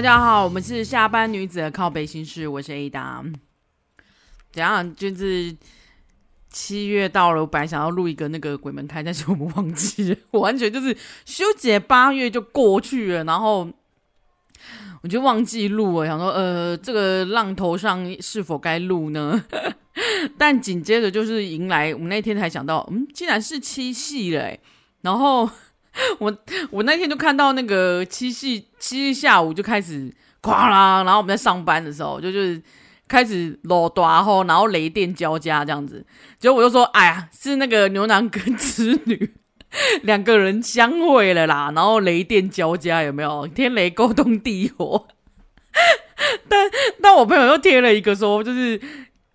大家好，我们是下班女子的靠北心事，我是 Ada。怎样？就是七月到了，我本来想要录一个那个鬼门开，但是我们忘记了，我完全就是休节八月就过去了，然后我就忘记录了，想说呃，这个浪头上是否该录呢？但紧接着就是迎来我们那天才想到，嗯，竟然是七夕嘞，然后。我我那天就看到那个七夕七夕下午就开始哐啦，然后我们在上班的时候就就是开始落大雨，然后雷电交加这样子，结果我就说，哎呀，是那个牛郎跟织女 两个人相会了啦，然后雷电交加有没有？天雷勾动地火，但但我朋友又贴了一个说，就是。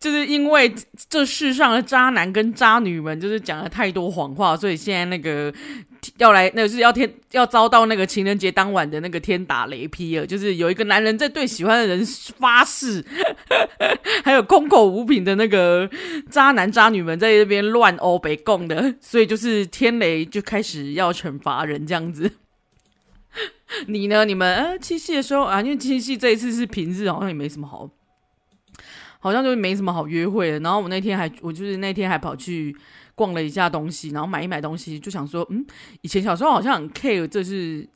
就是因为这世上的渣男跟渣女们，就是讲了太多谎话，所以现在那个要来，那个是要天要遭到那个情人节当晚的那个天打雷劈了。就是有一个男人在对喜欢的人发誓，还有空口无凭的那个渣男渣女们在这边乱欧北共的，所以就是天雷就开始要惩罚人这样子。你呢？你们呃七夕的时候啊，因为七夕这一次是平日，好像也没什么好。好像就没什么好约会的，然后我那天还，我就是那天还跑去逛了一下东西，然后买一买东西，就想说，嗯，以前小时候好像很 care 这是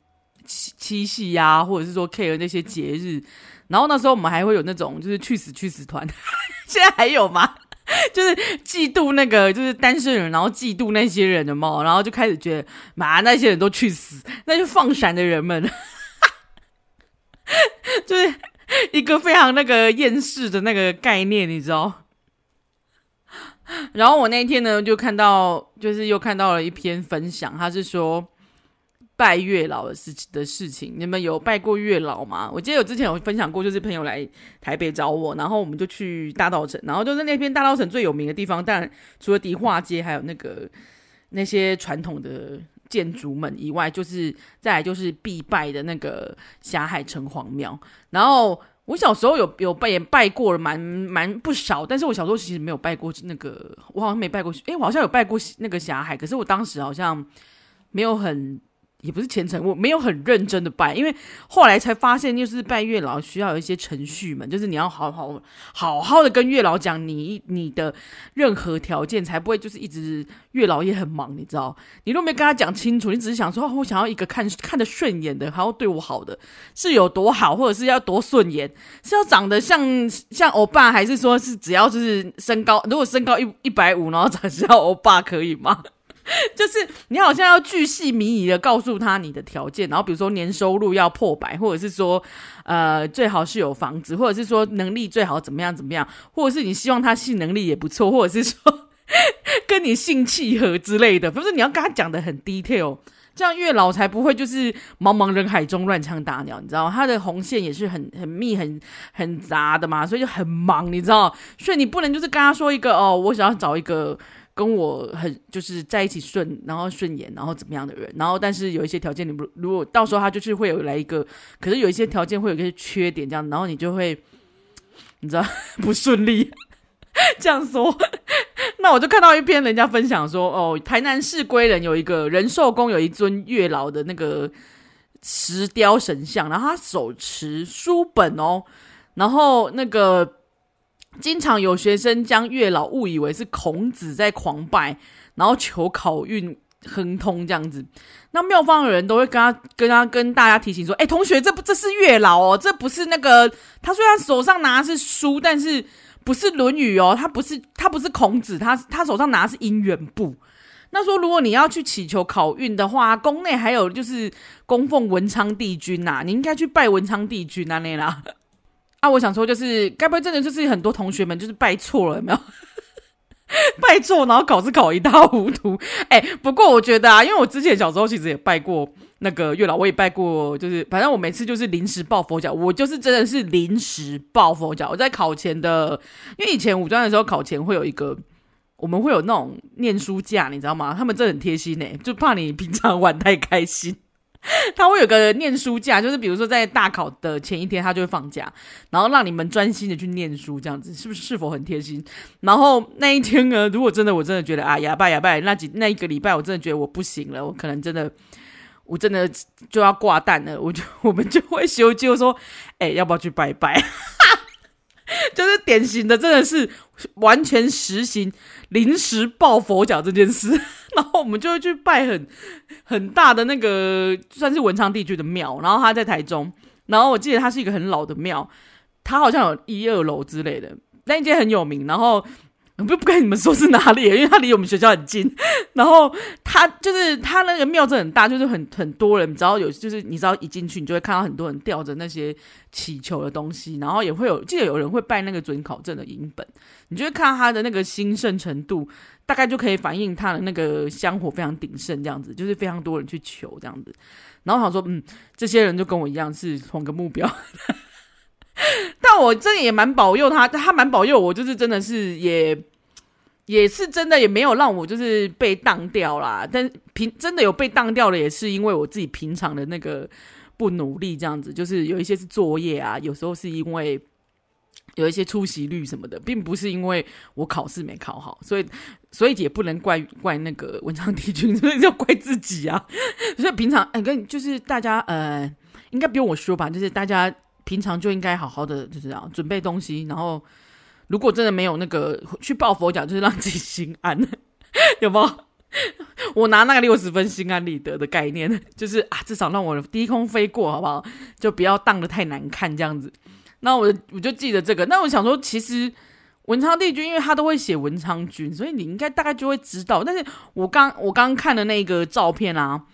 七七夕呀、或者是说 care 那些节日，然后那时候我们还会有那种就是去死去死团，现在还有吗？就是嫉妒那个就是单身人，然后嫉妒那些人的嘛，然后就开始觉得，妈，那些人都去死，那就放闪的人们，就是。一个非常那个厌世的那个概念，你知道？然后我那一天呢，就看到，就是又看到了一篇分享，他是说拜月老的事的事情。你们有拜过月老吗？我记得我之前有分享过，就是朋友来台北找我，然后我们就去大稻埕，然后就是那边大稻埕最有名的地方，但除了迪化街，还有那个那些传统的。建筑们以外，就是再来就是必拜的那个霞海城隍庙。然后我小时候有有拜也拜过了，蛮蛮不少。但是我小时候其实没有拜过那个，我好像没拜过。诶，我好像有拜过那个霞海，可是我当时好像没有很。也不是虔诚，我没有很认真的拜，因为后来才发现，就是拜月老需要有一些程序嘛，就是你要好好好好的跟月老讲你你的任何条件，才不会就是一直月老也很忙，你知道？你都没跟他讲清楚，你只是想说，我想要一个看看得顺眼的，还要对我好的，是有多好，或者是要多顺眼，是要长得像像欧巴，还是说是只要就是身高，如果身高一一百五，然后长得像欧巴可以吗？就是你好像要巨细靡遗的告诉他你的条件，然后比如说年收入要破百，或者是说，呃，最好是有房子，或者是说能力最好怎么样怎么样，或者是你希望他性能力也不错，或者是说跟你性契合之类的，不是你要跟他讲的很 detail，这样月老才不会就是茫茫人海中乱枪打鸟，你知道他的红线也是很很密很很杂的嘛，所以就很忙，你知道，所以你不能就是跟他说一个哦，我想要找一个。跟我很就是在一起顺，然后顺眼，然后怎么样的人，然后但是有一些条件，你不如果到时候他就是会有来一个，可是有一些条件会有一些缺点，这样，然后你就会 你知道不顺利这样说。那我就看到一篇人家分享说，哦，台南市归仁有一个仁寿宫有一尊月老的那个石雕神像，然后他手持书本哦，然后那个。经常有学生将月老误以为是孔子在狂拜，然后求考运亨通这样子。那庙方的人都会跟他、跟他、跟大家提醒说：“哎，同学，这不这是月老哦，这不是那个。他虽然手上拿的是书，但是不是《论语》哦，他不是他不是孔子，他他手上拿的是姻缘簿。那说如果你要去祈求考运的话，宫内还有就是供奉文昌帝君呐，你应该去拜文昌帝君啊那啦。”啊，我想说，就是该不会真的就是很多同学们就是拜错了，有没有？拜错，然后考试考一塌糊涂。哎，不过我觉得啊，因为我之前小时候其实也拜过那个月老，我也拜过，就是反正我每次就是临时抱佛脚，我就是真的是临时抱佛脚。我在考前的，因为以前五专的时候考前会有一个，我们会有那种念书假，你知道吗？他们真的很贴心呢，就怕你平常玩太开心。他会有个念书假，就是比如说在大考的前一天，他就会放假，然后让你们专心的去念书，这样子是不是是否很贴心？然后那一天呢，如果真的我真的觉得啊，哑巴哑巴，那几那一个礼拜我真的觉得我不行了，我可能真的我真的就要挂蛋了，我就 我们就会修就说，哎、要不要去拜拜？就是典型的，真的是完全实行临时抱佛脚这件事。然后我们就会去拜很很大的那个，算是文昌帝君的庙。然后他在台中，然后我记得他是一个很老的庙，他好像有一二楼之类的，那一间很有名。然后。不不跟你们说是哪里，因为它离我们学校很近。然后他就是他那个庙子很大，就是很很多人，只要有就是你知道一进去，你就会看到很多人吊着那些祈求的东西，然后也会有记得有人会拜那个准考证的影本，你就会看到他的那个兴盛程度，大概就可以反映他的那个香火非常鼎盛，这样子就是非常多人去求这样子。然后他说，嗯，这些人就跟我一样是同个目标。但我真的也蛮保佑他，他蛮保佑我，就是真的是也也是真的也没有让我就是被当掉啦。但平真的有被当掉的，也是因为我自己平常的那个不努力，这样子就是有一些是作业啊，有时候是因为有一些出席率什么的，并不是因为我考试没考好，所以所以也不能怪怪那个文昌帝君，所以要怪自己啊。所以平常哎，跟就是大家呃，应该不用我说吧，就是大家。平常就应该好好的，就是这样准备东西。然后，如果真的没有那个去抱佛脚，就是让自己心安，有没有？我拿那个六十分心安理得的概念，就是啊，至少让我低空飞过，好不好？就不要荡得太难看这样子。那我我就记得这个。那我想说，其实文昌帝君，因为他都会写文昌君，所以你应该大概就会知道。但是我刚我刚看的那个照片啊。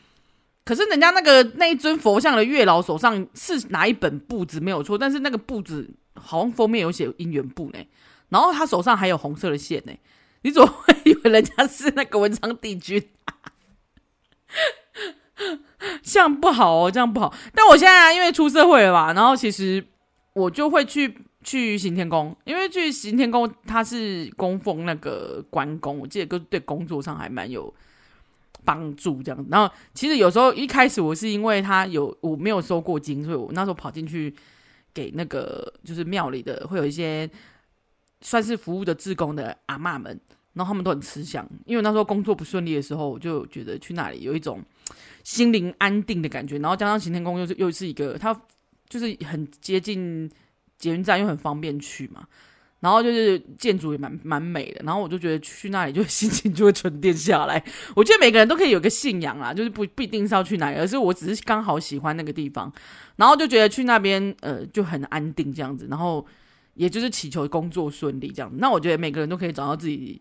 可是人家那个那一尊佛像的月老手上是拿一本簿子没有错，但是那个簿子好像封面有写姻缘簿呢，然后他手上还有红色的线呢，你怎么会以为人家是那个文昌帝君？这样不好哦，这样不好。但我现在因为出社会了吧，然后其实我就会去去行天宫，因为去行天宫他是供奉那个关公，我记得对工作上还蛮有。帮助这样，然后其实有时候一开始我是因为他有我没有收过金，所以我那时候跑进去给那个就是庙里的会有一些算是服务的志工的阿嬷们，然后他们都很慈祥，因为那时候工作不顺利的时候，我就觉得去那里有一种心灵安定的感觉，然后加上行天宫又是又是一个，它就是很接近捷运站又很方便去嘛。然后就是建筑也蛮蛮美的，然后我就觉得去那里就心情就会沉淀下来。我觉得每个人都可以有个信仰啊，就是不不一定是要去哪里，而是我只是刚好喜欢那个地方，然后就觉得去那边呃就很安定这样子，然后也就是祈求工作顺利这样。那我觉得每个人都可以找到自己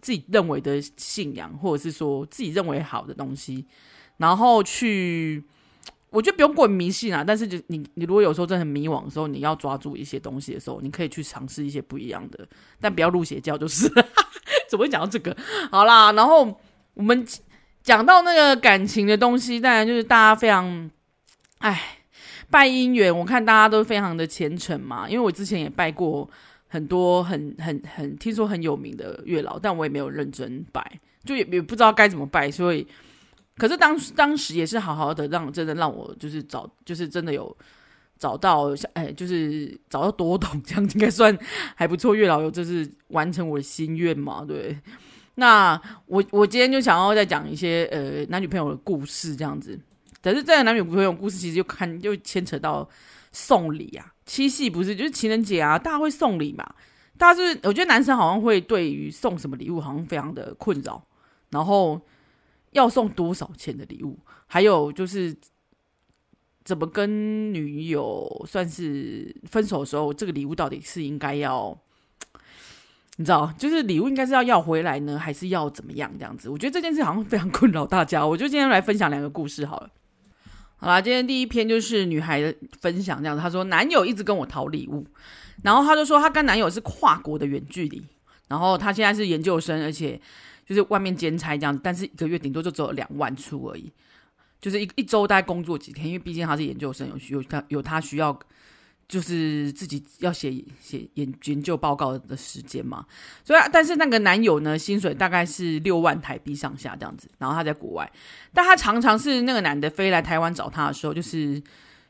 自己认为的信仰，或者是说自己认为好的东西，然后去。我觉得不用过迷信啊，但是就你你如果有时候真的很迷惘的时候，你要抓住一些东西的时候，你可以去尝试一些不一样的，但不要入邪教就是。怎么会讲到这个？好啦，然后我们讲到那个感情的东西，当然就是大家非常，哎，拜姻缘，我看大家都非常的虔诚嘛，因为我之前也拜过很多很很很听说很有名的月老，但我也没有认真拜，就也也不知道该怎么拜，所以。可是当当时也是好好的让真的让我就是找就是真的有找到像哎就是找到多懂这样应该算还不错，月老有就是完成我的心愿嘛，对。那我我今天就想要再讲一些呃男女朋友的故事这样子，可是这个男女朋友故事其实就看就牵扯到送礼啊，七夕不是就是情人节啊，大家会送礼嘛，大家是我觉得男生好像会对于送什么礼物好像非常的困扰，然后。要送多少钱的礼物？还有就是怎么跟女友算是分手的时候，这个礼物到底是应该要，你知道，就是礼物应该是要要回来呢，还是要怎么样这样子？我觉得这件事好像非常困扰大家。我就今天来分享两个故事好了。好啦，今天第一篇就是女孩的分享，这样子。她说男友一直跟我讨礼物，然后她就说她跟男友是跨国的远距离，然后她现在是研究生，而且。就是外面兼差这样子，但是一个月顶多就只有两万出而已。就是一一周大概工作几天，因为毕竟她是研究生，有有她有她需要，就是自己要写写研研究报告的时间嘛。所以，但是那个男友呢，薪水大概是六万台币上下这样子。然后他在国外，但他常常是那个男的飞来台湾找他的时候，就是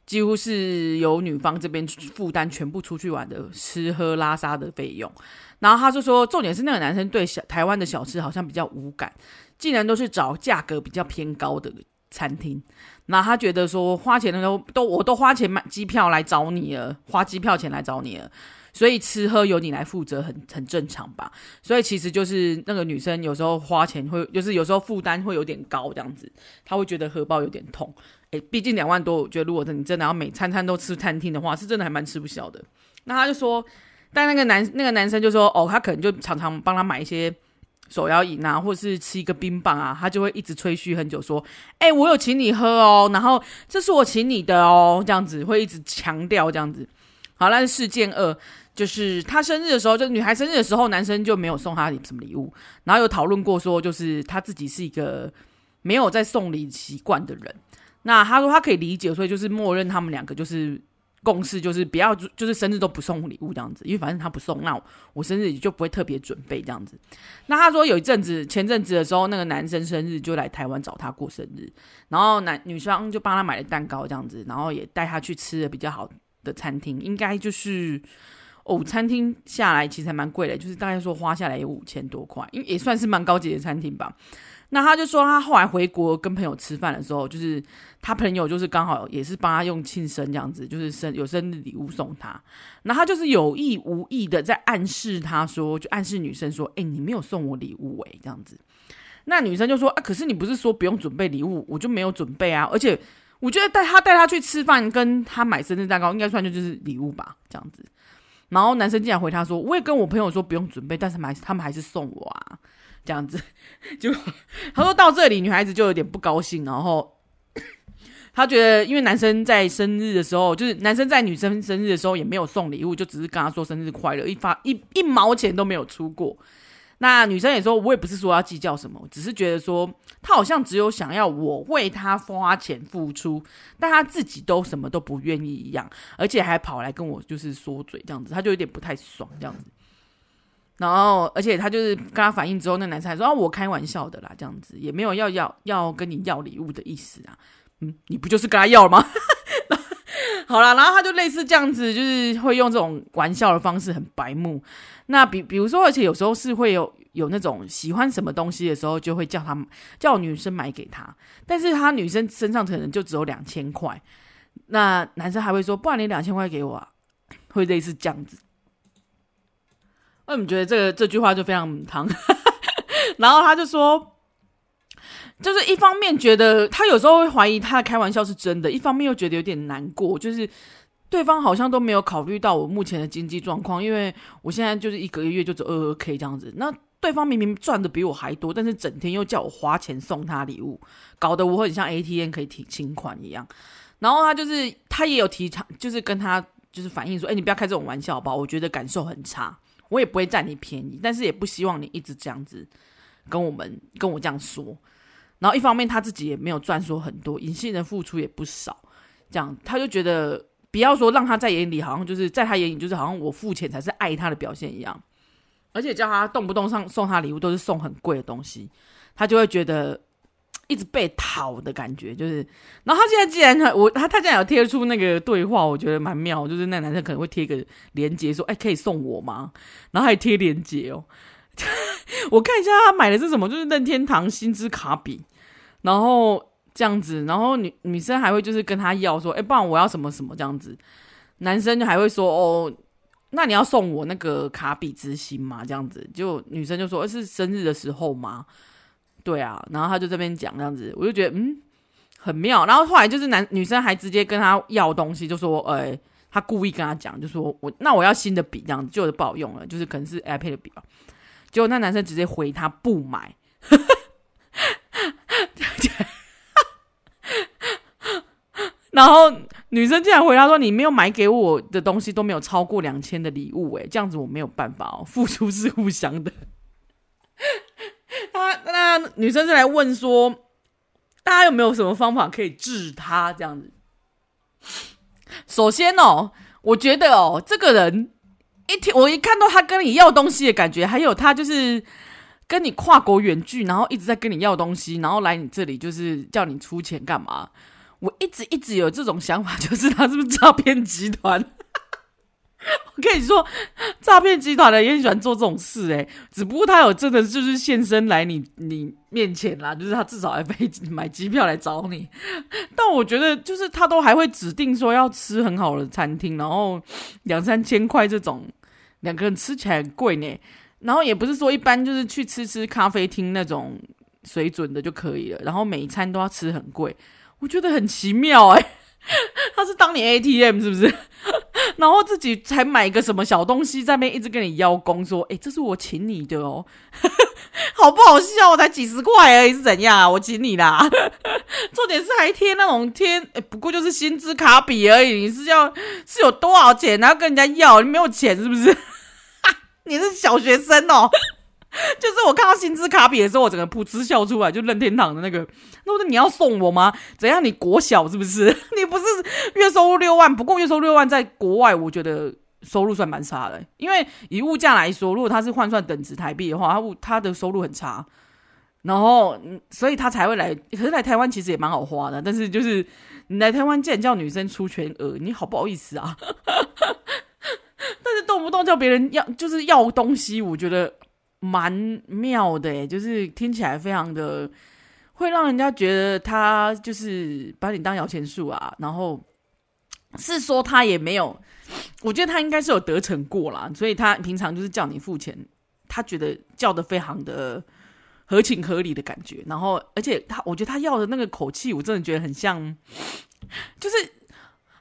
几乎是由女方这边负担全部出去玩的吃喝拉撒的费用。然后他就说，重点是那个男生对小台湾的小吃好像比较无感，竟然都是找价格比较偏高的餐厅。那他觉得说花钱的时候都我都花钱买机票来找你了，花机票钱来找你了，所以吃喝由你来负责很很正常吧。所以其实就是那个女生有时候花钱会，就是有时候负担会有点高这样子，她会觉得荷包有点痛。诶，毕竟两万多，我觉得如果你真的要每餐餐都吃餐厅的话，是真的还蛮吃不消的。那他就说，但那个男那个男生就说，哦，他可能就常常帮他买一些。手摇饮啊，或者是吃一个冰棒啊，他就会一直吹嘘很久，说：“哎、我有请你喝哦，然后这是我请你的哦，这样子会一直强调这样子。”好，那事件二，就是他生日的时候，就是女孩生日的时候，男生就没有送她什么礼物，然后有讨论过说，就是他自己是一个没有在送礼习惯的人。那他说他可以理解，所以就是默认他们两个就是。共识就是不要，就是生日都不送礼物这样子，因为反正他不送，那我，生日就不会特别准备这样子。那他说有一阵子，前阵子的时候，那个男生生日就来台湾找他过生日，然后男女生就帮他买了蛋糕这样子，然后也带他去吃了比较好的餐厅，应该就是哦，餐厅下来其实还蛮贵的，就是大概说花下来有五千多块，因为也算是蛮高级的餐厅吧。那他就说，他后来回国跟朋友吃饭的时候，就是他朋友就是刚好也是帮他用庆生这样子，就是生有生日礼物送他。那他就是有意无意的在暗示他说，就暗示女生说：“哎，你没有送我礼物哎，这样子。”那女生就说：“啊，可是你不是说不用准备礼物，我就没有准备啊。而且我觉得带他带他去吃饭，跟他买生日蛋糕，应该算就就是礼物吧，这样子。”然后男生竟然回他说：“我也跟我朋友说不用准备，但是还他们还是送我啊。”这样子，就 他说到这里，女孩子就有点不高兴，然后他觉得，因为男生在生日的时候，就是男生在女生生日的时候也没有送礼物，就只是跟他说生日快乐，一发一一毛钱都没有出过。那女生也说，我也不是说要计较什么，只是觉得说他好像只有想要我为他花钱付出，但他自己都什么都不愿意一样，而且还跑来跟我就是说嘴这样子，他就有点不太爽这样子。然后，而且他就是跟他反映之后，那男生还说：“啊，我开玩笑的啦，这样子也没有要要要跟你要礼物的意思啊。”嗯，你不就是跟他要了吗？好啦，然后他就类似这样子，就是会用这种玩笑的方式，很白目。那比比如说，而且有时候是会有有那种喜欢什么东西的时候，就会叫他叫女生买给他，但是他女生身上可能就只有两千块，那男生还会说：“不然你两千块给我啊？” 会类似这样子。那你觉得这个这句话就非常母汤，然后他就说，就是一方面觉得他有时候会怀疑他的开玩笑是真的，一方面又觉得有点难过，就是对方好像都没有考虑到我目前的经济状况，因为我现在就是一个月就只二二 k 这样子，那对方明明赚的比我还多，但是整天又叫我花钱送他礼物，搞得我很像 ATM 可以提请款一样。然后他就是他也有提倡，就是跟他就是反映说，哎，你不要开这种玩笑吧，我觉得感受很差。我也不会占你便宜，但是也不希望你一直这样子跟我们跟我这样说。然后一方面他自己也没有赚说很多，隐性的付出也不少，这样他就觉得不要说让他在眼里好像就是在他眼里就是好像我付钱才是爱他的表现一样，而且叫他动不动上送他礼物都是送很贵的东西，他就会觉得。一直被讨的感觉，就是，然后他现在既然他我他他竟然有贴出那个对话，我觉得蛮妙，就是那男生可能会贴个链接说，哎，可以送我吗？然后还贴链接哦，我看一下他买的是什么，就是任天堂星之卡比，然后这样子，然后女女生还会就是跟他要说，哎，不然我要什么什么这样子，男生就还会说，哦，那你要送我那个卡比之心吗？这样子，就女生就说，是生日的时候吗？对啊，然后他就这边讲这样子，我就觉得嗯很妙。然后后来就是男女生还直接跟他要东西，就说哎，他故意跟他讲，就说我那我要新的笔这样子，旧的不好用了，就是可能是 iPad 的笔吧。结果那男生直接回他不买，然后女生竟然回答说，你没有买给我的东西都没有超过两千的礼物，哎，这样子我没有办法哦，付出是互相的。他那女生是来问说，大家有没有什么方法可以治他这样子？首先哦，我觉得哦，这个人一听我一看到他跟你要东西的感觉，还有他就是跟你跨国远距，然后一直在跟你要东西，然后来你这里就是叫你出钱干嘛？我一直一直有这种想法，就是他是不是诈骗集团？我跟你说，诈骗集团的也很喜欢做这种事诶，只不过他有真的就是现身来你你面前啦，就是他至少还飞 买机票来找你。但我觉得就是他都还会指定说要吃很好的餐厅，然后两三千块这种，两个人吃起来很贵呢。然后也不是说一般就是去吃吃咖啡厅那种水准的就可以了，然后每一餐都要吃很贵，我觉得很奇妙诶。他是当你 ATM 是不是？然后自己才买个什么小东西，在那边一直跟你邀功，说：“哎，这是我请你的哦，好不好笑？我才几十块而已，是怎样啊？我请你啦。重点是还贴那种贴，不过就是薪资卡比而已。你是要是有多少钱，然后跟人家要？你没有钱是不是？你是小学生哦。” 就是我看到薪资卡比的时候，我整个噗嗤笑出来，就任天堂的那个。那我说你要送我吗？怎样？你国小是不是？你不是月收入六万？不过月收入六万在国外，我觉得收入算蛮差的。因为以物价来说，如果他是换算等值台币的话，他他的收入很差。然后，所以他才会来。可是来台湾其实也蛮好花的。但是就是你来台湾，既然叫女生出全额，你好不好意思啊？但是动不动叫别人要，就是要东西，我觉得。蛮妙的，就是听起来非常的，会让人家觉得他就是把你当摇钱树啊。然后是说他也没有，我觉得他应该是有得逞过啦，所以他平常就是叫你付钱，他觉得叫的非常的合情合理的感觉。然后而且他，我觉得他要的那个口气，我真的觉得很像，就是。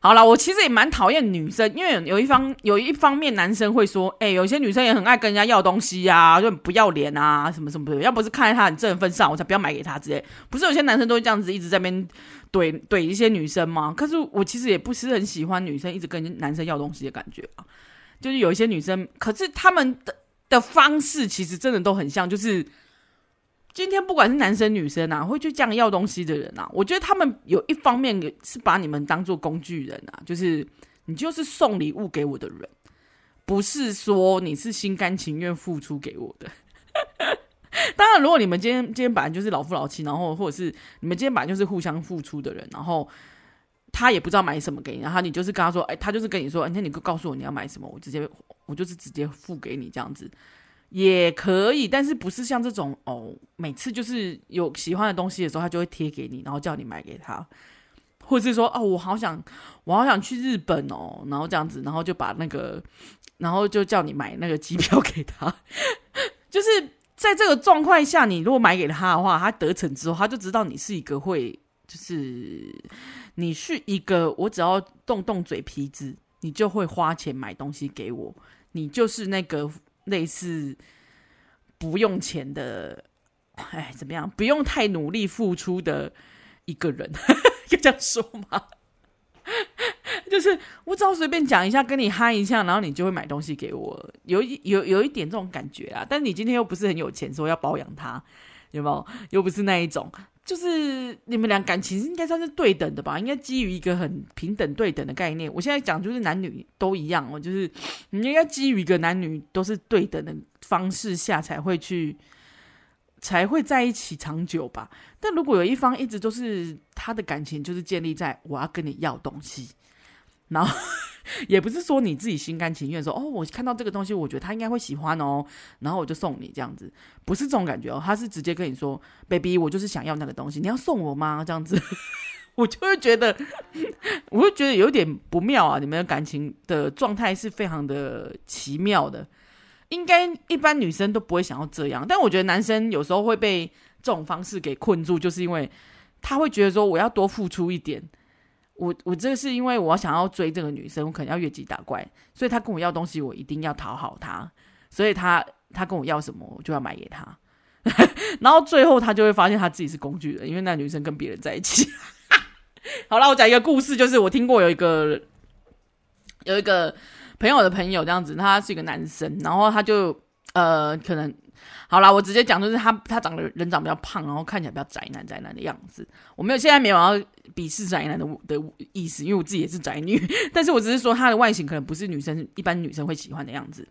好了，我其实也蛮讨厌女生，因为有一方有一方面男生会说，哎、有些女生也很爱跟人家要东西呀、啊，就很不要脸啊，什么什么的。要不是看在他很正分上，我才不要买给他之类。不是有些男生都会这样子一直在那边怼怼一些女生吗？可是我其实也不是很喜欢女生一直跟男生要东西的感觉啊。就是有一些女生，可是他们的的方式其实真的都很像，就是。今天不管是男生女生啊，会去这样要东西的人啊，我觉得他们有一方面是把你们当做工具人啊，就是你就是送礼物给我的人，不是说你是心甘情愿付出给我的。当然，如果你们今天今天本来就是老夫老妻，然后或者是你们今天本来就是互相付出的人，然后他也不知道买什么给你，然后你就是跟他说，哎，他就是跟你说，那你告诉我你要买什么，我直接我就是直接付给你这样子。也可以，但是不是像这种哦，每次就是有喜欢的东西的时候，他就会贴给你，然后叫你买给他，或者是说哦，我好想，我好想去日本哦，然后这样子，然后就把那个，然后就叫你买那个机票给他，就是在这个状况下，你如果买给他的话，他得逞之后，他就知道你是一个会，就是你是一个，我只要动动嘴皮子，你就会花钱买东西给我，你就是那个。类似不用钱的，哎，怎么样？不用太努力付出的一个人，就这样说吗？就是我只要随便讲一下，跟你嗨一下，然后你就会买东西给我，有一有有一点这种感觉啊。但你今天又不是很有钱，说要包养他，有没有？又不是那一种。就是你们俩感情应该算是对等的吧？应该基于一个很平等对等的概念。我现在讲就是男女都一样哦，就是你应该基于一个男女都是对等的方式下才会去才会在一起长久吧。但如果有一方一直都是他的感情就是建立在我要跟你要东西，然后。也不是说你自己心甘情愿说哦，我看到这个东西，我觉得他应该会喜欢哦，然后我就送你这样子，不是这种感觉哦，他是直接跟你说，baby，我就是想要那个东西，你要送我吗？这样子，我就会觉得，我会觉得有点不妙啊，你们的感情的状态是非常的奇妙的，应该一般女生都不会想要这样，但我觉得男生有时候会被这种方式给困住，就是因为他会觉得说我要多付出一点。我我这个是因为我想要追这个女生，我可能要越级打怪，所以他跟我要东西，我一定要讨好他，所以他他跟我要什么，我就要买给他，然后最后他就会发现他自己是工具人，因为那女生跟别人在一起。好了，我讲一个故事，就是我听过有一个有一个朋友的朋友这样子，他是一个男生，然后他就呃可能。好啦，我直接讲，就是他他长得人长比较胖，然后看起来比较宅男宅男的样子。我没有现在没有要鄙视宅男的的意思，因为我自己也是宅女。但是我只是说他的外形可能不是女生一般女生会喜欢的样子，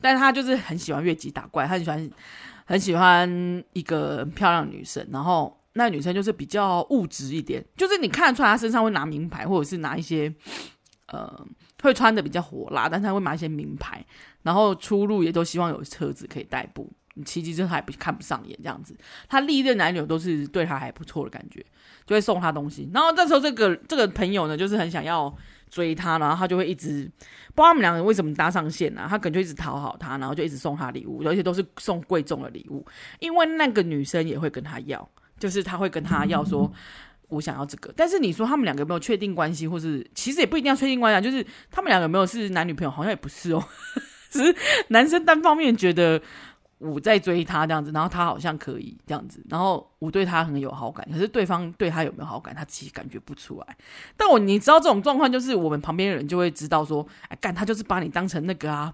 但是他就是很喜欢越级打怪，他很喜欢很喜欢一个漂亮女生。然后那女生就是比较物质一点，就是你看得出来她身上会拿名牌，或者是拿一些呃，会穿的比较火辣，但是他会买一些名牌，然后出入也都希望有车子可以代步。你骑机车还不看不上眼这样子，他历任男友都是对他还不错的感觉，就会送他东西。然后这时候这个这个朋友呢，就是很想要追他，然后他就会一直不知道他们两个为什么搭上线啊，他可能就一直讨好他，然后就一直送他礼物，而且都是送贵重的礼物，因为那个女生也会跟他要，就是他会跟他要说。我想要这个，但是你说他们两个有没有确定关系，或是其实也不一定要确定关系，就是他们两个有没有是男女朋友，好像也不是哦，只是男生单方面觉得我在追他这样子，然后他好像可以这样子，然后我对他很有好感，可是对方对他有没有好感，他其实感觉不出来。但我你知道这种状况，就是我们旁边的人就会知道说，哎，干他就是把你当成那个啊，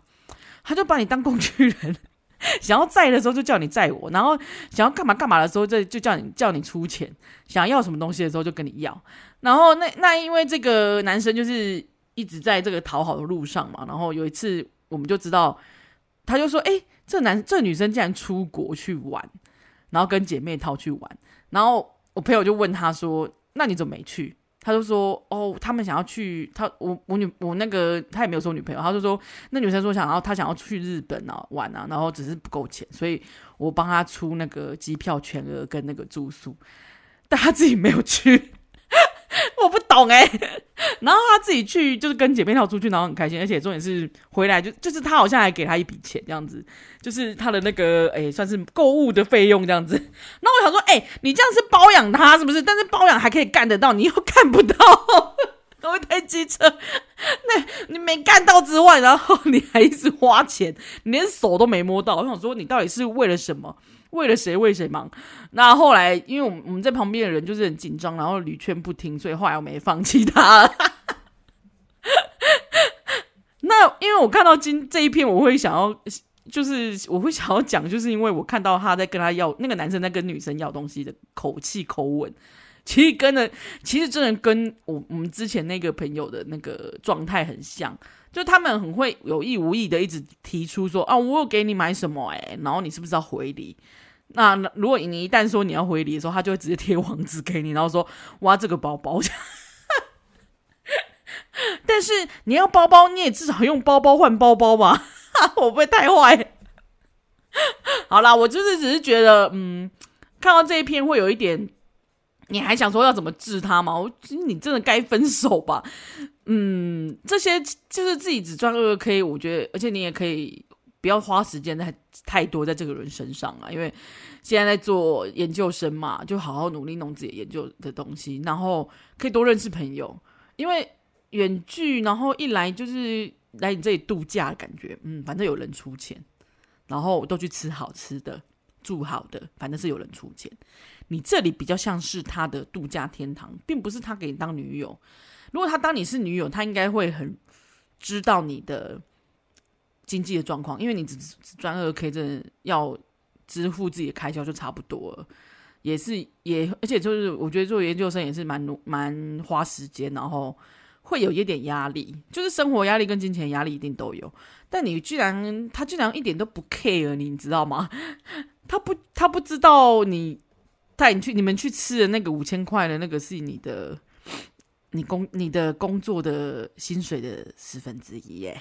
他就把你当工具人。想要载的时候就叫你载我，然后想要干嘛干嘛的时候就就叫你叫你出钱，想要什么东西的时候就跟你要。然后那那因为这个男生就是一直在这个讨好的路上嘛，然后有一次我们就知道，他就说：“哎，这男这女生竟然出国去玩，然后跟姐妹淘去玩。”然后我朋友就问他说：“那你怎么没去？”他就说：“哦，他们想要去他我我女我那个他也没有说女朋友，他就说那女生说想要他想要去日本啊玩啊，然后只是不够钱，所以我帮他出那个机票全额跟那个住宿，但他自己没有去。”我不懂哎、然后他自己去就是跟姐妹跳出去，然后很开心，而且重点是回来就就是他好像还给他一笔钱这样子，就是他的那个哎、算是购物的费用这样子。那我想说，哎、你这样是包养他是不是？但是包养还可以干得到，你又干不到，都会太机车。你没干到之外，然后你还一直花钱，你连手都没摸到。我想说，你到底是为了什么？为了谁为谁忙？那后来，因为我们我们在旁边的人就是很紧张，然后屡劝不听，所以后来我没放弃他。那因为我看到今这一篇，我会想要，就是我会想要讲，就是因为我看到他在跟他要那个男生在跟女生要东西的口气口吻，其实跟的其实真的跟我我们之前那个朋友的那个状态很像。就他们很会有意无意的一直提出说啊，我有给你买什么哎、然后你是不是要回礼？那如果你一旦说你要回礼的时候，他就会直接贴网址给你，然后说哇这个包包。但是你要包包，你也至少用包包换包包吧？我不会太坏。好啦，我就是只是觉得，嗯，看到这一篇会有一点，你还想说要怎么治他吗？我觉得你真的该分手吧。嗯，这些就是自己只赚二二 k，我觉得，而且你也可以不要花时间太太多在这个人身上啊，因为现在在做研究生嘛，就好好努力弄自己研究的东西，然后可以多认识朋友，因为远距，然后一来就是来你这里度假感觉，嗯，反正有人出钱，然后都去吃好吃的，住好的，反正是有人出钱，你这里比较像是他的度假天堂，并不是他给你当女友。如果他当你是女友，他应该会很知道你的经济的状况，因为你只只赚二 k，真的要支付自己的开销就差不多了，也是也，而且就是我觉得做研究生也是蛮蛮花时间，然后会有一点压力，就是生活压力跟金钱压力一定都有。但你居然他居然一点都不 care 你，你知道吗？他不他不知道你带你去你们去吃的那个五千块的那个是你的。你工你的工作的薪水的十分之一耶，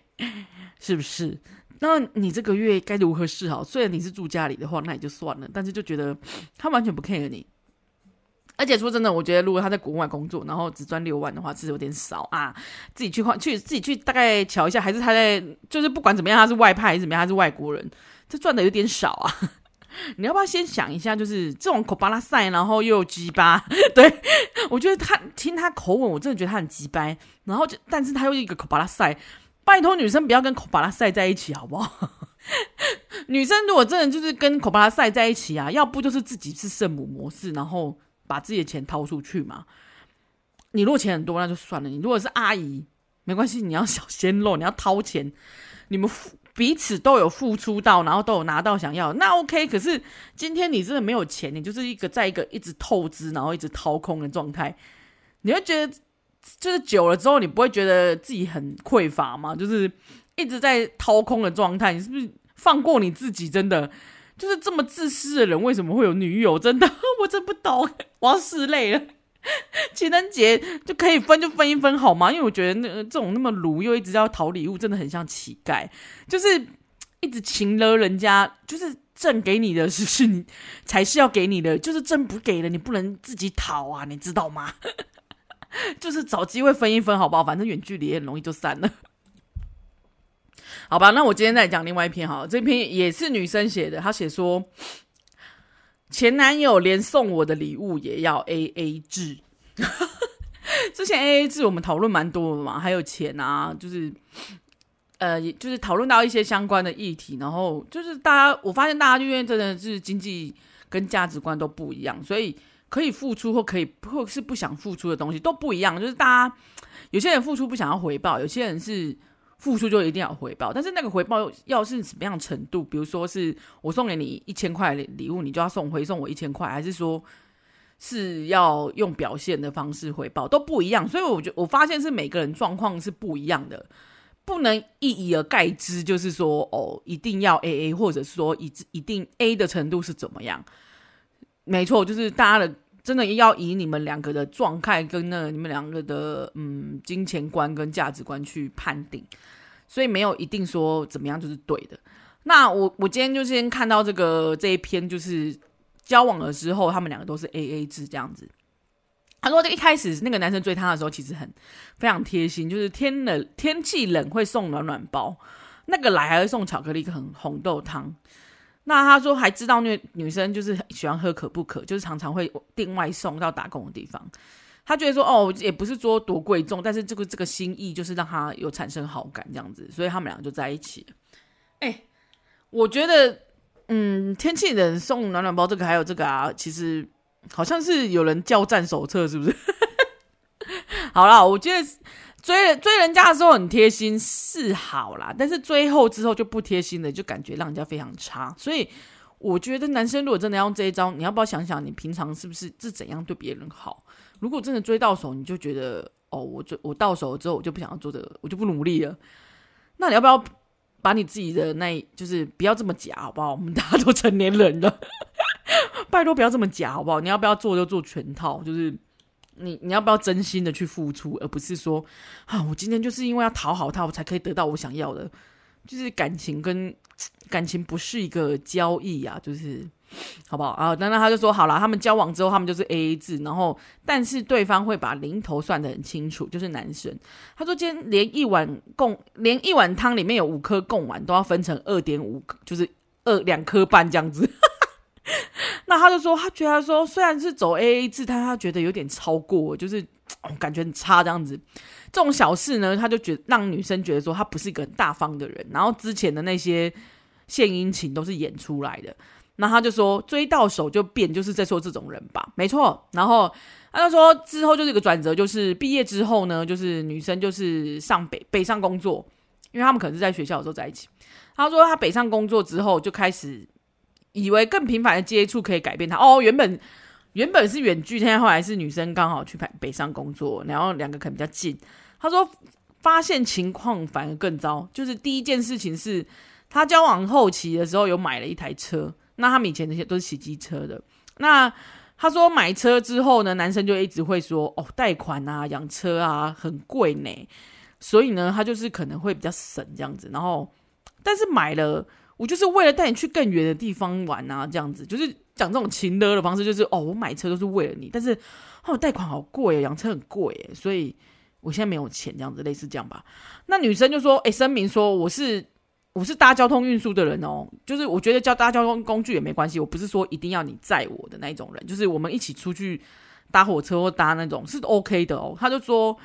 是不是？那你这个月该如何是好？虽然你是住家里的话，那也就算了，但是就觉得他完全不 care 你。而且说真的，我觉得如果他在国外工作，然后只赚六万的话，是有点少啊。自己去换去自己去大概瞧一下，还是他在就是不管怎么样，他是外派还是怎么样，他是外国人，这赚的有点少啊。你要不要先想一下，就是这种口巴拉塞，然后又鸡巴，对，我觉得他听他口吻，我真的觉得他很鸡掰。然后就，但是他又一个口巴拉塞，拜托女生不要跟口巴拉塞在一起，好不好？女生如果真的就是跟口巴拉塞在一起啊，要不就是自己是圣母模式，然后把自己的钱掏出去嘛。你如果钱很多，那就算了；你如果是阿姨，没关系，你要小鲜肉，你要掏钱，你们。彼此都有付出到，然后都有拿到想要，那 OK。可是今天你真的没有钱，你就是一个在一个一直透支，然后一直掏空的状态，你会觉得就是久了之后，你不会觉得自己很匮乏吗？就是一直在掏空的状态，你是不是放过你自己？真的就是这么自私的人，为什么会有女友？真的，我真不懂，我要拭泪了。情人节就可以分就分一分好吗？因为我觉得那这种那么卢又一直要讨礼物，真的很像乞丐，就是一直情了人家，就是朕给你的是是你才是要给你的，就是朕不给的你不能自己讨啊，你知道吗？就是找机会分一分好不好？反正远距离也很容易就散了。好吧，那我今天再讲另外一篇哈，这篇也是女生写的，她写说前男友连送我的礼物也要 AA 制。之前 AA 制我们讨论蛮多的嘛，还有钱啊，就是呃，就是讨论到一些相关的议题，然后就是大家我发现大家就因为真的是经济跟价值观都不一样，所以可以付出或可以或是不想付出的东西都不一样，就是大家有些人付出不想要回报，有些人是。付出就一定要回报，但是那个回报要是什么样程度？比如说是我送给你一千块的礼物，你就要送回送我一千块，还是说是要用表现的方式回报，都不一样。所以我觉得我发现是每个人状况是不一样的，不能一以而概之，就是说哦，一定要 AA，或者是说一一定 A 的程度是怎么样？没错，就是大家的真的要以你们两个的状态跟那你们两个的嗯金钱观跟价值观去判定。所以没有一定说怎么样就是对的。那我我今天就先看到这个这一篇，就是交往了之后，他们两个都是 AA 制这样子。他说，这一开始那个男生追她的时候，其实很非常贴心，就是天冷天气冷会送暖暖包，那个来还会送巧克力跟红豆汤。那他说还知道那女生就是喜欢喝可不可，就是常常会订外送到打工的地方。他觉得说哦，也不是说多贵重，但是这个这个心意就是让他有产生好感这样子，所以他们两个就在一起了。哎，我觉得，嗯，天气冷送暖暖包这个还有这个啊，其实好像是有人叫战手册，是不是？好啦，我觉得追追人家的时候很贴心是好啦，但是追后之后就不贴心了，就感觉让人家非常差。所以我觉得男生如果真的要用这一招，你要不要想想你平常是不是是怎样对别人好？如果真的追到手，你就觉得哦，我追我到手之后，我就不想要做这个，我就不努力了。那你要不要把你自己的那，就是不要这么假，好不好？我们大家都成年人了，拜托不要这么假，好不好？你要不要做就做全套，就是你你要不要真心的去付出，而不是说啊，我今天就是因为要讨好他，我才可以得到我想要的。就是感情跟感情不是一个交易啊，就是。好不好啊？那那他就说好了，他们交往之后，他们就是 AA 制，然后但是对方会把零头算得很清楚，就是男生。他说今天连一碗贡，连一碗汤里面有五颗贡丸都要分成二点五，就是二两颗半这样子。那他就说他觉得说虽然是走 AA 制，但他觉得有点超过，就是、感觉很差这样子。这种小事呢，他就觉得让女生觉得说他不是一个很大方的人，然后之前的那些献殷勤都是演出来的。那他就说追到手就变，就是在说这种人吧，没错。然后他就说之后就是一个转折，就是毕业之后呢，就是女生就是上北北上工作，因为他们可能是在学校的时候在一起。他说他北上工作之后就开始以为更频繁的接触可以改变他。哦，原本原本是远距，现在后来是女生刚好去北北上工作，然后两个可能比较近。他说发现情况反而更糟，就是第一件事情是他交往后期的时候有买了一台车。那他们以前那些都是骑机车的。那他说买车之后呢，男生就一直会说哦，贷款啊，养车啊，很贵呢。所以呢，他就是可能会比较省这样子。然后，但是买了，我就是为了带你去更远的地方玩啊，这样子就是讲这种情勒的方式，就是哦，我买车都是为了你，但是哦，贷款好贵，养车很贵，所以我现在没有钱，这样子类似这样吧。那女生就说，哎，声明说我是。我是搭交通运输的人哦，就是我觉得叫搭交通工具也没关系，我不是说一定要你载我的那一种人，就是我们一起出去搭火车或搭那种是 OK 的哦。他就说，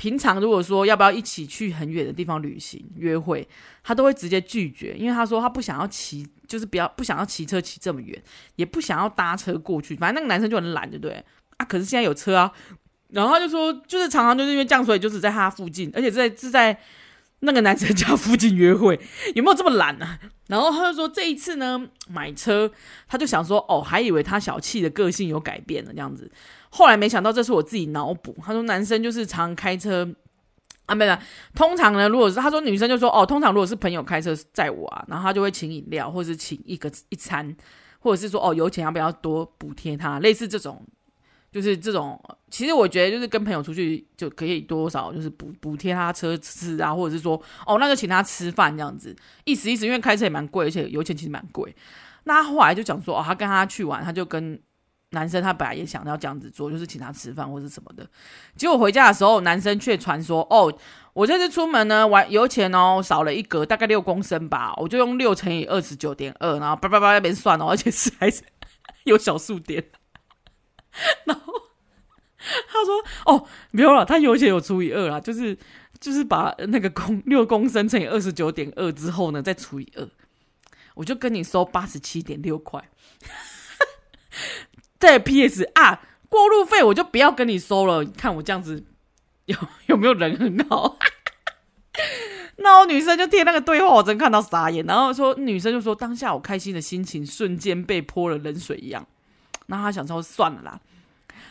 平常如果说要不要一起去很远的地方旅行约会，他都会直接拒绝，因为他说他不想要骑，就是不要不想要骑车骑这么远，也不想要搭车过去，反正那个男生就很懒，对不对？啊，可是现在有车啊，然后他就说，就是常常就是因为这样，所以就是在他附近，而且在是在。那个男生家附近约会有没有这么懒啊？然后他就说这一次呢，买车，他就想说哦，还以为他小气的个性有改变了这样子，后来没想到这是我自己脑补。他说男生就是常开车啊，没有，通常呢，如果是他说女生就说哦，通常如果是朋友开车载我啊，然后他就会请饮料或者是请一个一餐，或者是说哦，油钱要不要多补贴他，类似这种就是这种，其实我觉得就是跟朋友出去就可以多少就是补补贴他车资啊，或者是说哦，那就请他吃饭这样子，意思意思，因为开车也蛮贵，而且油钱其实蛮贵。那他后来就讲说哦，他跟他去玩，他就跟男生他本来也想要这样子做，就是请他吃饭或者什么的。结果回家的时候，男生却传说哦，我这次出门呢，玩油钱哦少了一格，大概六公升吧，我就用六乘以二十九点二，然后叭叭叭那边算哦，而且是还是有小数点。然后他说：“哦，没有了，他油钱有除以二啦，就是就是把那个公六公升乘以二十九点二之后呢，再除以二，我就跟你收八十七点六块。对，PS 啊，过路费我就不要跟你收了。看我这样子有有没有人很好？那我女生就贴那个对话，我真看到傻眼。然后说女生就说，当下我开心的心情瞬间被泼了冷水一样。”那他想说算了啦，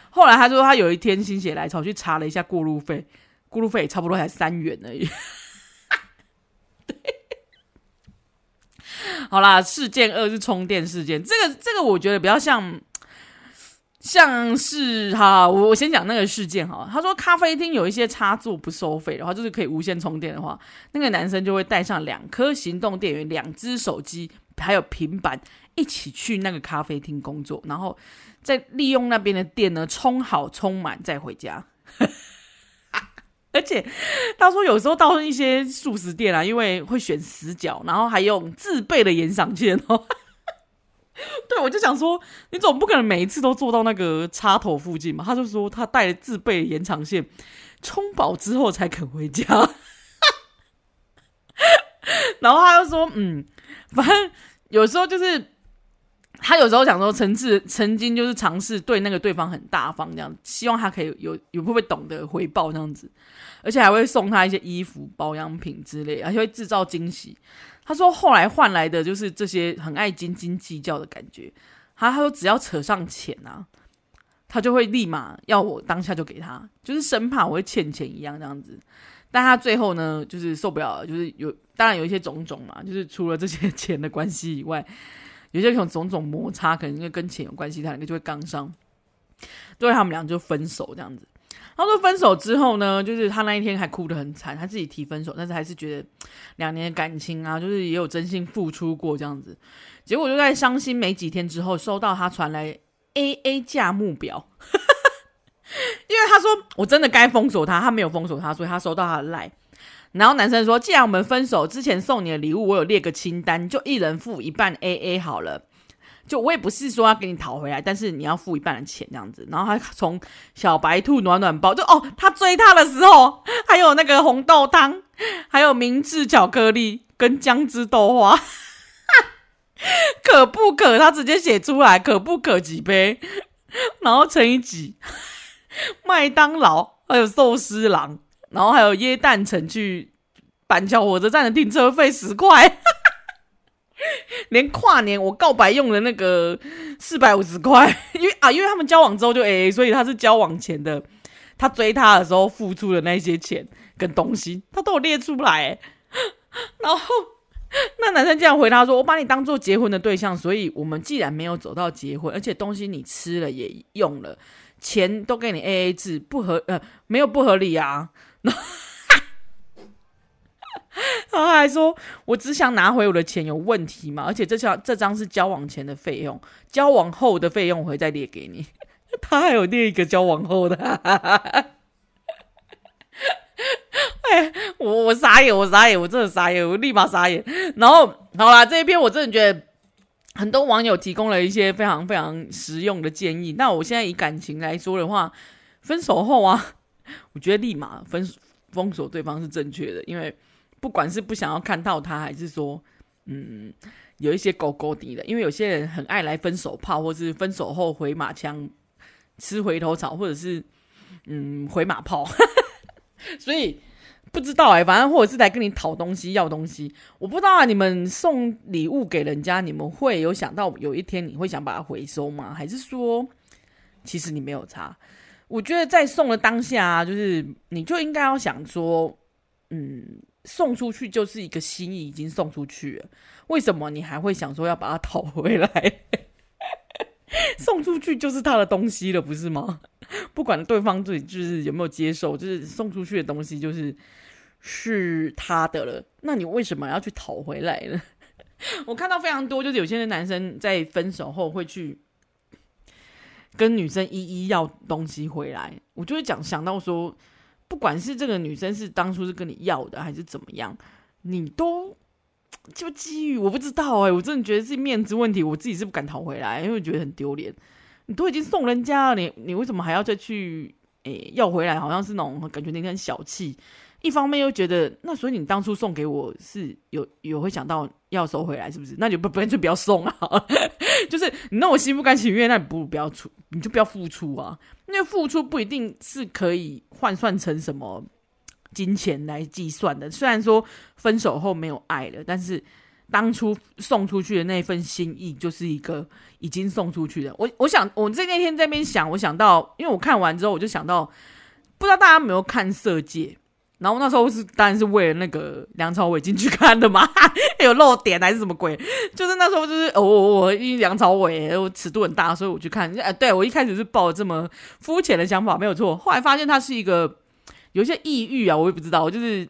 后来他说他有一天心血来潮去查了一下过路费，过路费差不多才三元而已。对，好啦，事件二是充电事件，这个这个我觉得比较像，像是哈，我我先讲那个事件哈。他说咖啡厅有一些插座不收费的话，就是可以无线充电的话，那个男生就会带上两颗行动电源、两只手机还有平板。一起去那个咖啡厅工作，然后再利用那边的电呢，充好充满再回家。而且他说有时候到一些速食店啊，因为会选死角，然后还用自备的延长线哦。对，我就想说，你总不可能每一次都坐到那个插头附近嘛？他就说他带了自备延长线，充饱之后才肯回家。然后他又说，嗯，反正有时候就是。他有时候想说，曾自曾经就是尝试对那个对方很大方这样，希望他可以有有会不会懂得回报这样子，而且还会送他一些衣服、保养品之类，而且会制造惊喜。他说后来换来的就是这些很爱斤斤计较的感觉。他他说只要扯上钱啊，他就会立马要我当下就给他，就是生怕我会欠钱一样这样子。但他最后呢，就是受不了了，就是有当然有一些种种嘛，就是除了这些钱的关系以外。有些种种种摩擦，可能因为跟钱有关系，他两个就会杠上，对他们俩就分手这样子。他说分手之后呢，就是他那一天还哭得很惨，他自己提分手，但是还是觉得两年的感情啊，就是也有真心付出过这样子。结果就在伤心没几天之后，收到他传来 AA 价目表，因为他说我真的该封锁他，他没有封锁他，所以他收到他的赖。然后男生说：“既然我们分手之前送你的礼物，我有列个清单，就一人付一半 AA 好了。就我也不是说要给你讨回来，但是你要付一半的钱这样子。然后他从小白兔暖暖包，就哦，他追他的时候还有那个红豆汤，还有明治巧克力跟姜汁豆花，可不可？他直接写出来，可不可几杯？然后乘以几？麦当劳还有寿司郎。”然后还有耶诞城去板桥火车站的停车费十块，连跨年我告白用的那个四百五十块，因为啊，因为他们交往之后就 AA，所以他是交往前的，他追他的时候付出的那些钱跟东西，他都有列出来。然后那男生这样回答说：“我把你当做结婚的对象，所以我们既然没有走到结婚，而且东西你吃了也用了，钱都给你 AA 制，不合呃没有不合理啊。”然后他还说：“我只想拿回我的钱，有问题吗？而且这张这张是交往前的费用，交往后的费用我会再列给你。他还有列一个交往后的，哎，我我傻眼，我傻眼，我真的傻眼，我立马傻眼。然后好啦，这一篇我真的觉得很多网友提供了一些非常非常实用的建议。那我现在以感情来说的话，分手后啊。”我觉得立马分封锁对方是正确的，因为不管是不想要看到他，还是说，嗯，有一些狗狗敌的，因为有些人很爱来分手炮，或是分手后回马枪、吃回头草，或者是嗯回马炮，所以不知道哎、反正或者是来跟你讨东西、要东西，我不知道啊。你们送礼物给人家，你们会有想到有一天你会想把它回收吗？还是说，其实你没有差？我觉得在送的当下啊，就是你就应该要想说，嗯，送出去就是一个心意已经送出去了，为什么你还会想说要把它讨回来？送出去就是他的东西了，不是吗？不管对方自己就是有没有接受，就是送出去的东西就是是他的了。那你为什么要去讨回来呢？我看到非常多，就是有些男生在分手后会去跟女生一一要东西回来。我就会讲想到说，不管是这个女生是当初是跟你要的，还是怎么样，你都。就基于我不知道哎、我真的觉得是面子问题，我自己是不敢讨回来，因为我觉得很丢脸。你都已经送人家了，你你为什么还要再去诶、要回来？好像是那种感觉你很小气。一方面又觉得，那所以你当初送给我是有有会想到要收回来，是不是？那就不不干脆不要送啊？就是你那我心不甘情愿，那你不如不要出，你就不要付出啊。因为付出不一定是可以换算成什么。金钱来计算的，虽然说分手后没有爱了，但是当初送出去的那份心意，就是一个已经送出去的。我我想，我在那天在边想，我想到，因为我看完之后，我就想到，不知道大家有没有看《色戒》？然后那时候是当然是为了那个梁朝伟进去看的嘛，有漏点还是什么鬼？就是那时候就是我我我因为梁朝伟我尺度很大，所以我去看。哎，对我一开始是抱这么肤浅的想法，没有错。后来发现他是一个。有些抑郁啊，我也不知道，我就是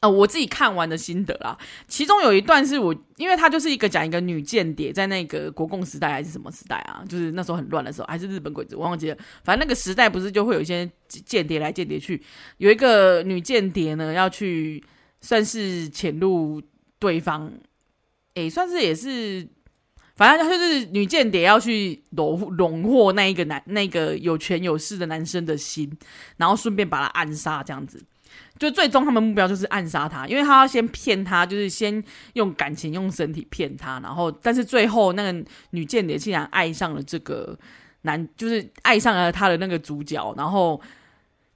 呃，我自己看完的心得啦。其中有一段是我，因为他就是一个讲一个女间谍，在那个国共时代还是什么时代啊？就是那时候很乱的时候，还是日本鬼子，我忘记了。反正那个时代不是就会有一些间谍来间谍去，有一个女间谍呢要去算是潜入对方，诶，算是也是。反正就是女间谍要去笼笼获那一个男那个有权有势的男生的心，然后顺便把他暗杀，这样子。就最终他们目标就是暗杀他，因为他要先骗他，就是先用感情用身体骗他，然后但是最后那个女间谍竟然爱上了这个男，就是爱上了他的那个主角，然后。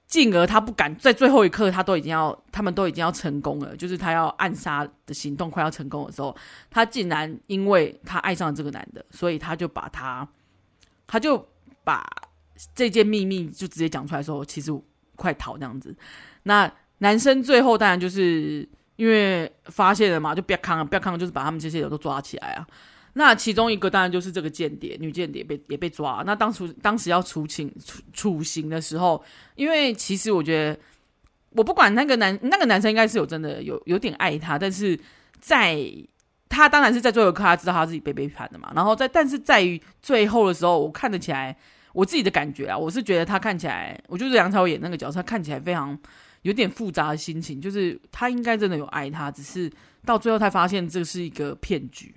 进而他不敢在最后一刻，他都已经要，他们都已经要成功了，就是他要暗杀的行动快要成功的时候，他竟然因为他爱上了这个男的，所以他就把他，他就把这件秘密就直接讲出来说，其实快逃这样子。那男生最后当然就是因为发现了嘛，就不要扛了，不要扛，就是把他们这些人都抓起来啊。那其中一个当然就是这个间谍，女间谍被也被抓。那当初当时要处刑处处刑的时候，因为其实我觉得，我不管那个男那个男生应该是有真的有有点爱他，但是在他当然是在最后一刻他知道他自己被背叛的嘛。然后在但是在于最后的时候，我看得起来我自己的感觉啊，我是觉得他看起来，我就是梁朝伟演那个角色，他看起来非常有点复杂的心情，就是他应该真的有爱他，只是到最后才发现这是一个骗局。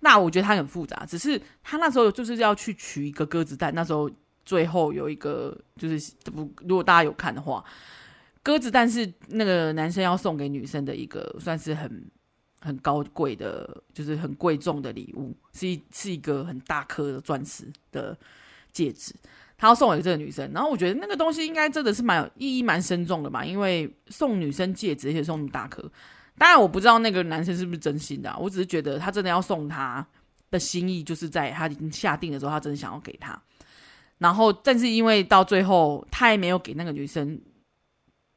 那我觉得他很复杂，只是他那时候就是要去取一个鸽子蛋。那时候最后有一个就是不，如果大家有看的话，鸽子蛋是那个男生要送给女生的一个算是很很高贵的，就是很贵重的礼物，是一是一个很大颗的钻石的戒指，他要送给这个女生。然后我觉得那个东西应该真的是蛮有意义、蛮深重的嘛，因为送女生戒指，而且送那么大颗。当然我不知道那个男生是不是真心的，我只是觉得他真的要送他的心意，就是在他已经下定的时候，他真的想要给她。然后，但是因为到最后他还没有给那个女生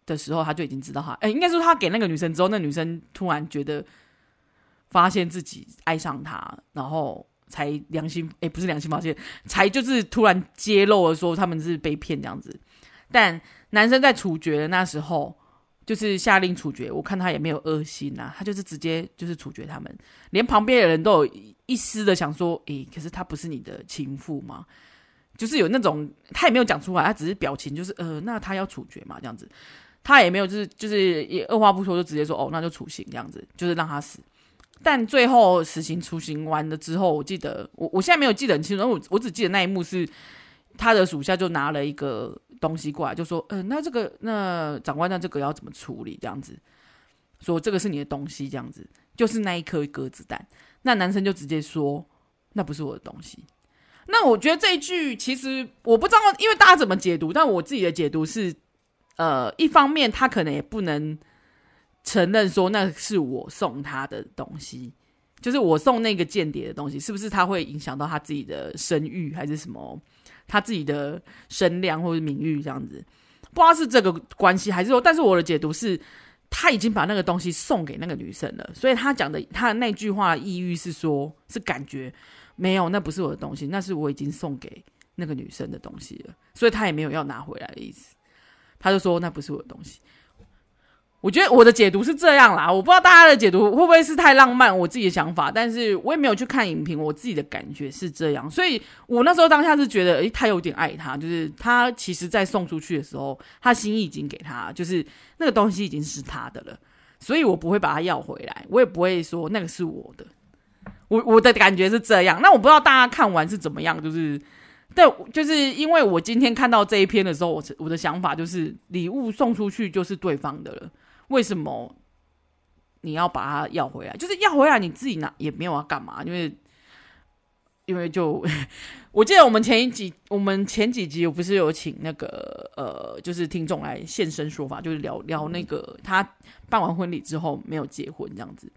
的时候，他就已经知道他，哎，应该说他给那个女生之后，那女生突然觉得发现自己爱上他，然后才良心，哎，不是良心发现，才就是突然揭露了说他们是被骗这样子。但男生在处决的那时候。就是下令处决，我看他也没有恶心呐、他就是直接就是处决他们，连旁边的人都有一丝的想说，诶、可是他不是你的情妇吗？就是有那种他也没有讲出来，他只是表情就是呃，那他要处决嘛这样子，他也没有就是就是也二话不说就直接说哦，那就处刑这样子，就是让他死。但最后实行处刑完了之后，我记得我我现在没有记得很清楚，我我只记得那一幕是他的属下就拿了一个。东西过来就说，呃，那这个那长官，那这个要怎么处理？这样子说，这个是你的东西，这样子就是那一颗鸽子蛋。那男生就直接说，那不是我的东西。那我觉得这一句其实我不知道，因为大家怎么解读，但我自己的解读是，呃，一方面他可能也不能承认说那是我送他的东西，就是我送那个间谍的东西，是不是他会影响到他自己的声誉还是什么？他自己的声量或者名誉这样子，不知道是这个关系还是说，但是我的解读是，他已经把那个东西送给那个女生了，所以他讲的他的那句话意欲是说，是感觉没有，那不是我的东西，那是我已经送给那个女生的东西了，所以他也没有要拿回来的意思。他就说那不是我的东西。我觉得我的解读是这样啦，我不知道大家的解读会不会是太浪漫，我自己的想法，但是我也没有去看影评，我自己的感觉是这样，所以我那时候当下是觉得，诶，他有点爱他，就是他其实在送出去的时候，他心意已经给他，就是那个东西已经是他的了，所以我不会把它要回来，我也不会说那个是我的，我我的感觉是这样，那我不知道大家看完是怎么样，就是。对，就是因为我今天看到这一篇的时候，我我的想法就是礼物送出去就是对方的了，为什么你要把它要回来？就是要回来你自己拿也没有要干嘛，因为因为就 我记得我们前一集，我们前几集我不是有请那个呃，就是听众来现身说法，就是聊聊那个他办完婚礼之后没有结婚这样子，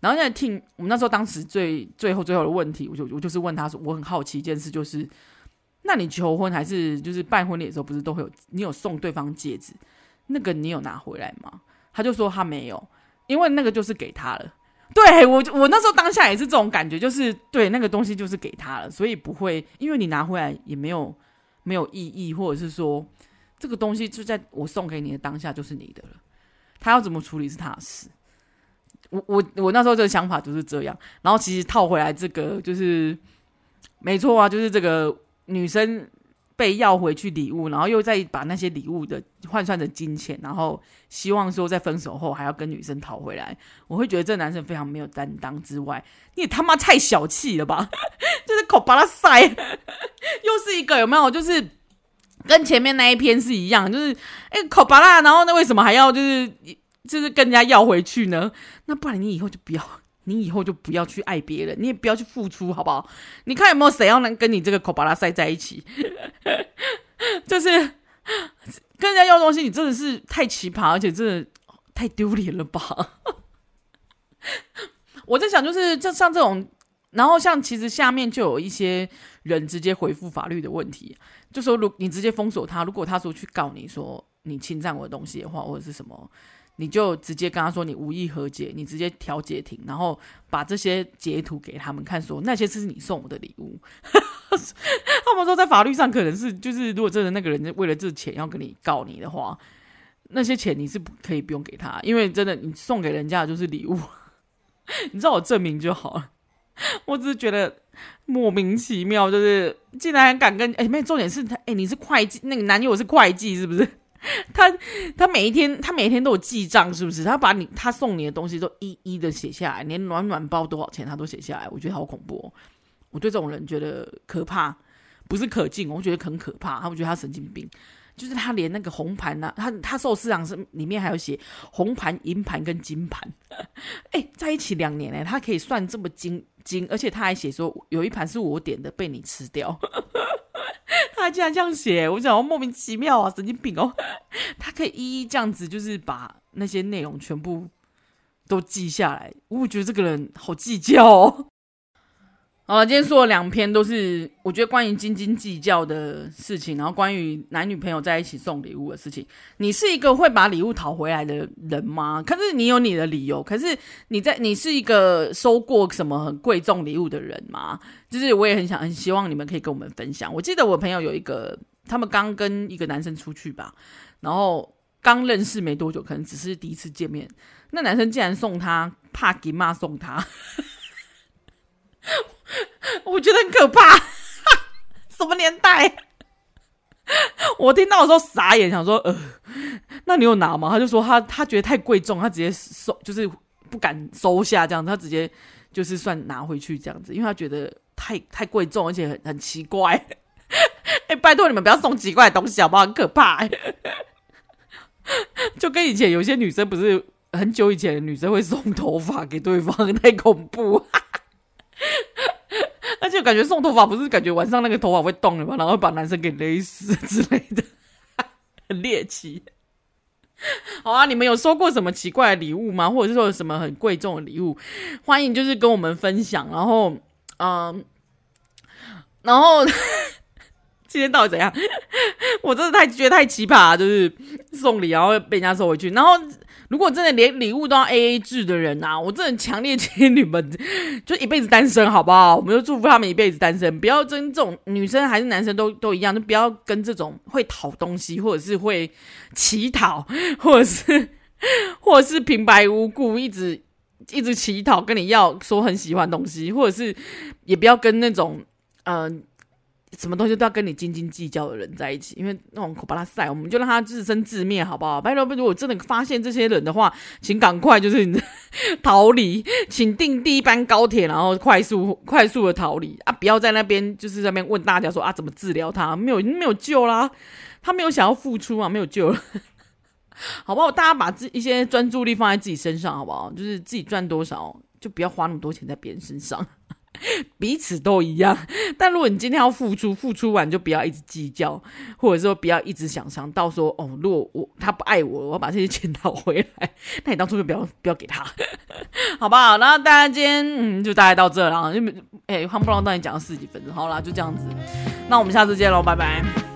然后现在听我们那时候当时最最后最后的问题，我就我就是问他说，我很好奇一件事就是。那你求婚还是就是办婚礼的时候，不是都会有你有送对方戒指？那个你有拿回来吗？他就说他没有，因为那个就是给他了。对，我，我那时候当下也是这种感觉，就是对那个东西就是给他了，所以不会因为你拿回来也没有没有意义，或者是说这个东西就在我送给你的当下就是你的了，他要怎么处理是他的事。我我我那时候这个想法就是这样，然后其实套回来这个就是没错啊，就是这个。女生被要回去礼物，然后又再把那些礼物的换算成金钱，然后希望说在分手后还要跟女生讨回来，我会觉得这男生非常没有担当之外，你也他妈太小气了吧！就是口巴拉塞，又是一个有没有？就是跟前面那一篇是一样，就是哎口巴拉，然后那为什么还要就是就是跟人家要回去呢？那不然你以后就不要。你以后就不要去爱别人，你也不要去付出，好不好？你看有没有谁要能跟你这个口巴拉塞在一起？就是跟人家要东西，你真的是太奇葩，而且真的太丢脸了吧？我在想，就是就像这种，然后像其实下面就有一些人直接回复法律的问题，就说如你直接封锁他，如果他说去告你说你侵占我的东西的话，或者是什么。你就直接跟他说你无意和解，你直接调解庭，然后把这些截图给他们看，说那些是你送我的礼物。他们说在法律上可能是就是，如果真的那个人为了这钱要跟你告你的话，那些钱你是可以不用给他，因为真的你送给人家就是礼物，你知道我证明就好了。我只是觉得莫名其妙，就是竟然敢跟哎，没重点是他哎，你是会计，那个男友是会计是不是？他他每一天他每一天都有记账，是不是？他把你他送你的东西都一一的写下来，连暖暖包多少钱他都写下来。我觉得好恐怖哦！我对这种人觉得可怕，不是可敬，我觉得很可怕。他们觉得他神经病，就是他连那个红盘呐、啊，他他寿司郎是里面还有写红盘、银盘跟金盘，哎，在一起两年哎，他可以算这么精精，而且他还写说有一盘是我点的，被你吃掉。他竟然这样写，我想莫名其妙啊，神经病哦！他可以一一这样子，就是把那些内容全部都记下来。我觉得这个人好计较哦。好，今天说了两篇，都是我觉得关于斤斤计较的事情，然后关于男女朋友在一起送礼物的事情。你是一个会把礼物讨回来的人吗？可是你有你的理由，可是你在你是一个收过什么很贵重礼物的人吗？就是我也很想很希望你们可以跟我们分享。我记得我朋友有一个，他们刚跟一个男生出去吧，然后刚认识没多久，可能只是第一次见面，那男生竟然送他帕吉玛送他。我觉得很可怕，什么年代？我听到的时候傻眼，想说，呃，那你有拿吗？他就说他他觉得太贵重，他直接收，就是不敢收下这样子，他直接就是算拿回去这样子，因为他觉得太太贵重，而且很很奇怪。哎、拜托你们不要送奇怪的东西好不好？很可怕，就跟以前有些女生不是很久以前的女生会送头发给对方，太恐怖。而且感觉送头发不是感觉晚上那个头发会动的吗？然后把男生给勒死之类的，很猎奇。好啊，你们有收过什么奇怪的礼物吗？或者是说有什么很贵重的礼物？欢迎就是跟我们分享。然后，嗯，然后 今天到底怎样？我真的太觉得太奇葩，就是送礼然后被人家收回去，然后。如果真的连礼物都要 A A 制的人啊，我真的强烈建议你们 就一辈子单身，好不好？我们就祝福他们一辈子单身，不要跟这种女生还是男生都都一样，就不要跟这种会讨东西或者是会乞讨，或者是或者是平白无故一直一直乞讨跟你要说很喜欢东西，或者是也不要跟那种嗯。什么东西都要跟你斤斤计较的人在一起，因为那种口巴拉塞，我们就让他自生自灭，好不好？拜托，如果真的发现这些人的话，请赶快就是逃离，请订第一班高铁，然后快速快速的逃离啊！不要在那边就是在那边问大家说啊，怎么治疗他？没有没有救啦，他没有想要付出啊，没有救了，好不好？大家把自一些专注力放在自己身上，好不好？就是自己赚多少，就不要花那么多钱在别人身上。彼此都一样，但如果你今天要付出，付出完就不要一直计较，或者说不要一直想伤到说哦，如果我他不爱我，我要把这些钱 讨回来，那你当初就不要不要给他，好不好？然后大家今天嗯，就大概到这了，因为哎，夯不啷当你讲了十几分钟，好啦，就这样子，那我们下次见喽，拜拜。